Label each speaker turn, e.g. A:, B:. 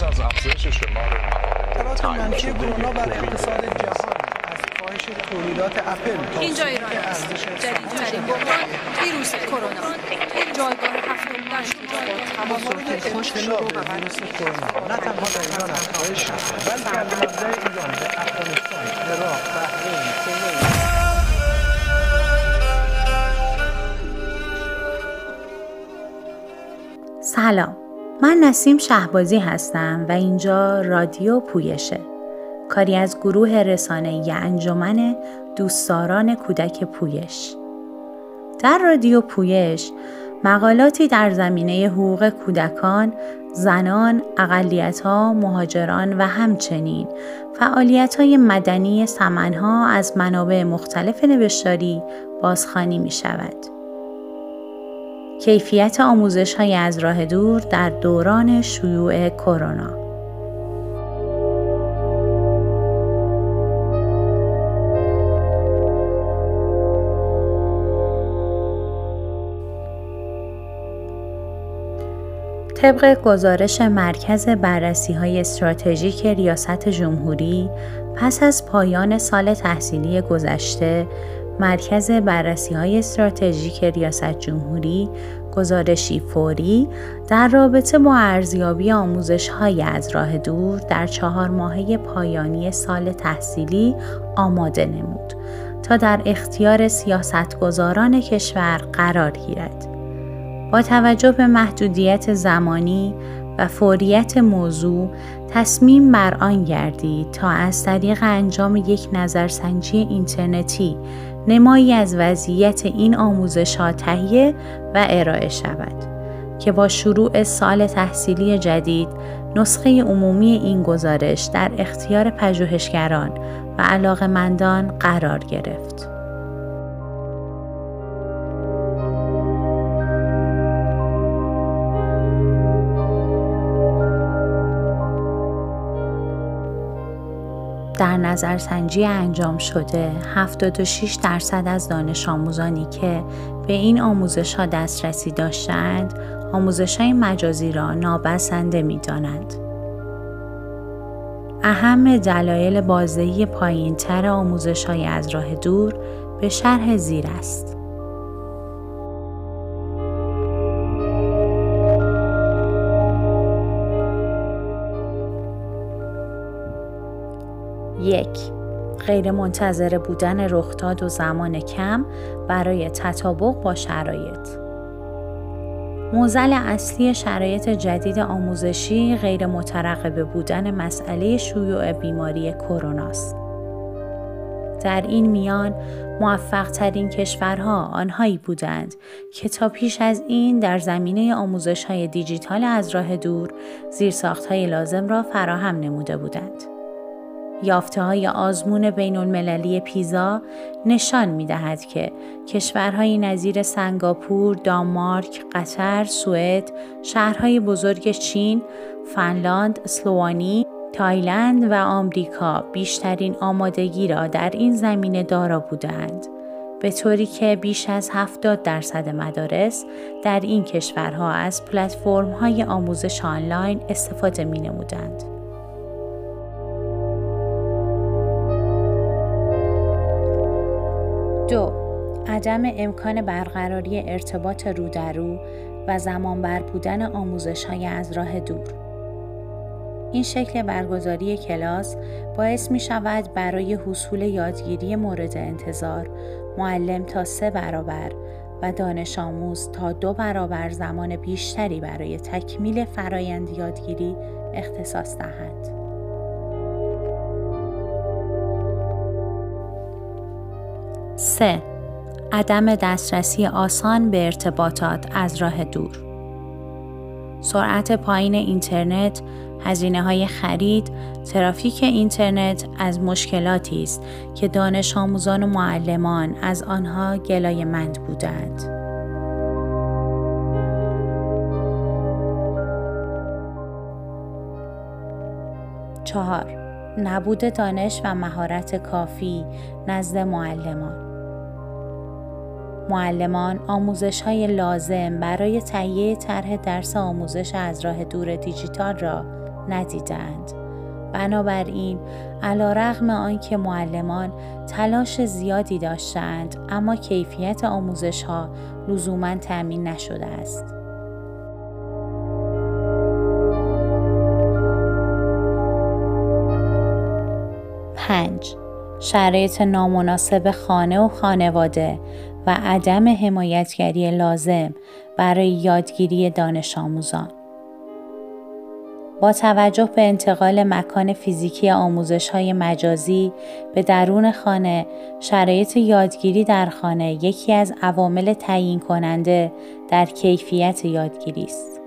A: جز از افزایش شمار
B: اثرات منفی کرونا بر اقتصاد جهان از کاهش تولیدات اپل تا
C: اینجا ایران است جدیدترین بحران ویروس کرونا جایگاه هفتم در
B: تمام خوش اطلاع به ویروس کرونا نه تنها در ایران افزایش بلکه از ایران به افغانستان عراق بحرین کویت
D: سلام. من نسیم شهبازی هستم و اینجا رادیو پویشه کاری از گروه رسانه انجمن دوستداران کودک پویش در رادیو پویش مقالاتی در زمینه حقوق کودکان، زنان، اقلیتها، مهاجران و همچنین فعالیت‌های مدنی سمنها از منابع مختلف نوشتاری بازخوانی می شود. کیفیت آموزش های از راه دور در دوران شیوع کرونا. طبق گزارش مرکز بررسی های استراتژیک ریاست جمهوری پس از پایان سال تحصیلی گذشته مرکز بررسی های استراتژیک ریاست جمهوری گزارشی فوری در رابطه با ارزیابی آموزش های از راه دور در چهار ماهه پایانی سال تحصیلی آماده نمود تا در اختیار سیاستگزاران کشور قرار گیرد. با توجه به محدودیت زمانی و فوریت موضوع تصمیم بر آن گردید تا از طریق انجام یک نظرسنجی اینترنتی نمایی از وضعیت این آموزش ها تهیه و ارائه شود که با شروع سال تحصیلی جدید نسخه عمومی این گزارش در اختیار پژوهشگران و علاقمندان قرار گرفت. در نظرسنجی انجام شده 76 درصد از دانش آموزانی که به این آموزش ها دسترسی داشتند آموزش های مجازی را نابسنده می دانند. اهم دلایل بازدهی پایین تر آموزش های از راه دور به شرح زیر است. یک غیر منتظره بودن رخداد و زمان کم برای تطابق با شرایط موزل اصلی شرایط جدید آموزشی غیر مترقبه بودن مسئله شیوع بیماری کرونا است. در این میان موفق ترین کشورها آنهایی بودند که تا پیش از این در زمینه آموزش های دیجیتال از راه دور زیرساخت های لازم را فراهم نموده بودند. یافته های آزمون بین المللی پیزا نشان می دهد که کشورهای نظیر سنگاپور، دانمارک، قطر، سوئد، شهرهای بزرگ چین، فنلاند، اسلوانی، تایلند و آمریکا بیشترین آمادگی را در این زمینه دارا بودند. به طوری که بیش از 70 درصد مدارس در این کشورها از پلتفرم های آموزش آنلاین استفاده می نمودند. دو عدم امکان برقراری ارتباط رو در رو و زمان بر بودن آموزش های از راه دور. این شکل برگزاری کلاس باعث می شود برای حصول یادگیری مورد انتظار معلم تا سه برابر و دانش آموز تا دو برابر زمان بیشتری برای تکمیل فرایند یادگیری اختصاص دهند. سه. عدم دسترسی آسان به ارتباطات از راه دور. سرعت پایین اینترنت، هزینه های خرید، ترافیک اینترنت از مشکلاتی است که دانش آموزان و معلمان از آنها گلای مند بودند. چهار. نبود دانش و مهارت کافی نزد معلمان. معلمان آموزش های لازم برای تهیه طرح درس آموزش از راه دور دیجیتال را ندیدند. بنابراین علا رغم آنکه معلمان تلاش زیادی داشتند اما کیفیت آموزش ها لزوما تأمین نشده است. پنج شرایط نامناسب خانه و خانواده و عدم حمایتگری لازم برای یادگیری دانش آموزان. با توجه به انتقال مکان فیزیکی آموزش های مجازی به درون خانه، شرایط یادگیری در خانه یکی از عوامل تعیین کننده در کیفیت یادگیری است.